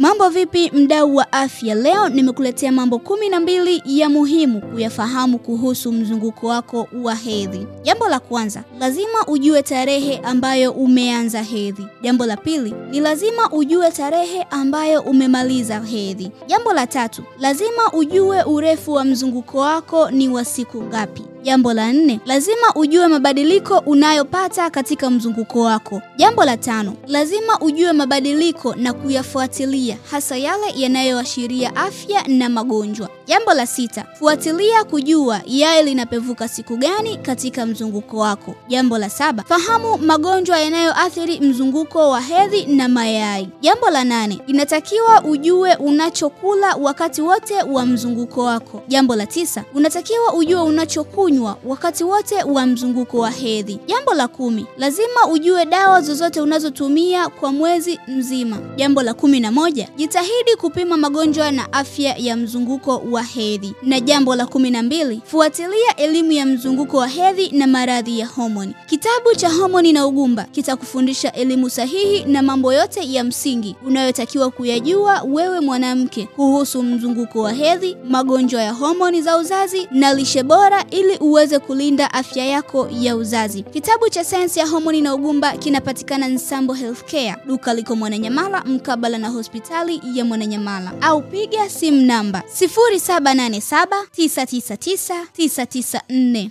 Mambo vipi mdau wa afya? Leo nimekuletea mambo kumi na mbili ya muhimu kuyafahamu kuhusu mzunguko wako wa hedhi. Jambo la kwanza, lazima ujue tarehe ambayo umeanza hedhi. Jambo la pili, ni lazima ujue tarehe ambayo umemaliza hedhi. Jambo la tatu, lazima ujue urefu wa mzunguko wako ni wa siku ngapi. Jambo la nne, lazima ujue mabadiliko unayopata katika mzunguko wako. Jambo la tano, lazima ujue mabadiliko na kuyafuatilia, hasa yale yanayoashiria afya na magonjwa. Jambo la sita, fuatilia kujua yai linapevuka siku gani katika mzunguko wako. Jambo la saba, fahamu magonjwa yanayoathiri mzunguko wa hedhi na mayai. Jambo la nane, inatakiwa ujue unachokula wakati wote wa mzunguko wako. Jambo la tisa, unatakiwa ujue unachokunywa wakati wote wa mzunguko wa hedhi. Jambo la kumi, lazima ujue dawa zozote unazotumia kwa mwezi mzima. Jambo la kumi na moja, jitahidi kupima magonjwa na afya ya mzunguko wa hedhi. Na jambo la kumi na mbili, fuatilia elimu ya mzunguko wa hedhi na maradhi ya homoni. Kitabu cha Homoni na Ugumba kitakufundisha elimu sahihi na mambo yote ya msingi unayotakiwa kuyajua wewe mwanamke kuhusu mzunguko wa hedhi, magonjwa ya homoni za uzazi na lishe bora ili uweze kulinda afya yako ya uzazi. Kitabu cha sayansi ya homoni na ugumba kinapatikana Nsambo Healthcare, duka liko Mwananyamala mkabala na hospitali ya Mwananyamala, au piga simu namba 0787999994.